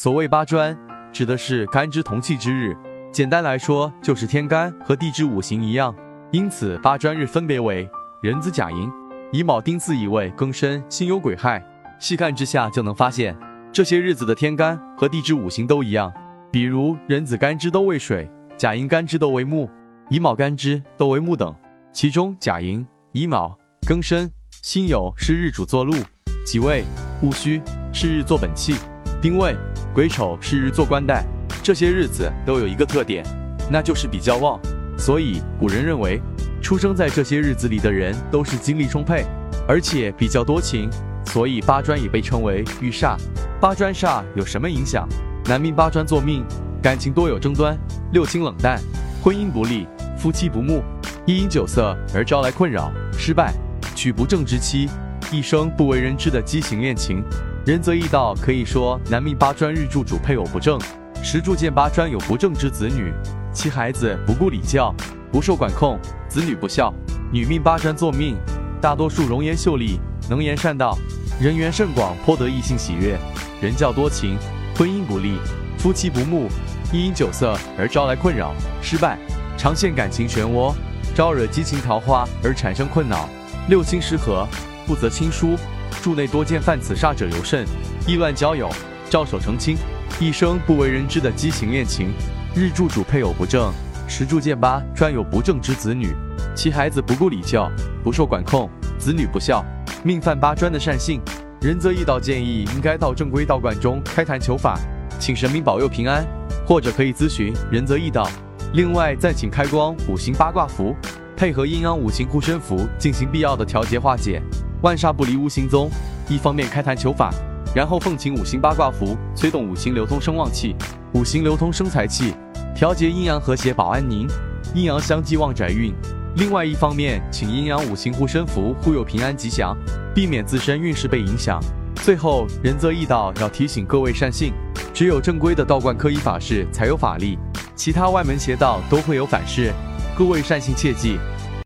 所谓八专，指的是干支同气之日，简单来说就是天干和地支五行一样。因此八专日分别为壬子、甲寅、乙卯、丁巳、乙未、庚申、辛酉、癸亥。细看之下就能发现，这些日子的天干和地支五行都一样。比如壬子干支都为水，甲寅干支都为木，乙卯干支都为木等。其中甲寅、乙卯、庚申、辛酉是日主坐禄，己未、戊戌是日坐本气，丁未、癸丑是日做官带。这些日子都有一个特点，那就是比较旺。所以古人认为，出生在这些日子里的人都是精力充沛，而且比较多情。所以八专也被称为遇煞。八专煞有什么影响？男命八专坐命，感情多有争端，六亲冷淡，婚姻不利，夫妻不睦，一因酒色而招来困扰，失败，娶不正之妻，一生不为人知的畸形恋情。仁则易道可以说，男命八专日柱主配偶不正，时柱见八专有不正之子女，其孩子不顾礼教，不受管控，子女不孝。女命八专作命，大多数容颜秀丽，能言善道。人缘甚广，颇得异性喜悦，人较多情，婚姻不利，夫妻不睦，一因酒色而招来困扰，失败，常陷感情漩涡，招惹激情桃花而产生困扰。六亲失和，不择亲疏，柱内多见犯此煞者尤甚，意乱交友，照守成亲，一生不为人知的畸形恋情。日柱主配偶不正，时柱见八专有不正之子女，其孩子不顾礼教，不受管控，子女不孝。命犯八专的善性，仁则易道建议应该到正规道观中开坛求法，请神明保佑平安，或者可以咨询仁则易道。另外再请开光五行八卦符，配合阴阳五行护身符进行必要的调节化解，万煞不离无形宗。一方面开坛求法，然后奉请五行八卦符催动五行流通生旺气，五行流通生财气，调节阴阳和谐保安宁，阴阳相济旺宅运。另外一方面，请阴阳五行护身符护佑平安吉祥，避免自身运势被影响。最后，仁则易道要提醒各位善信，只有正规的道观科仪法事才有法力，其他外门邪道都会有反噬。各位善信切记。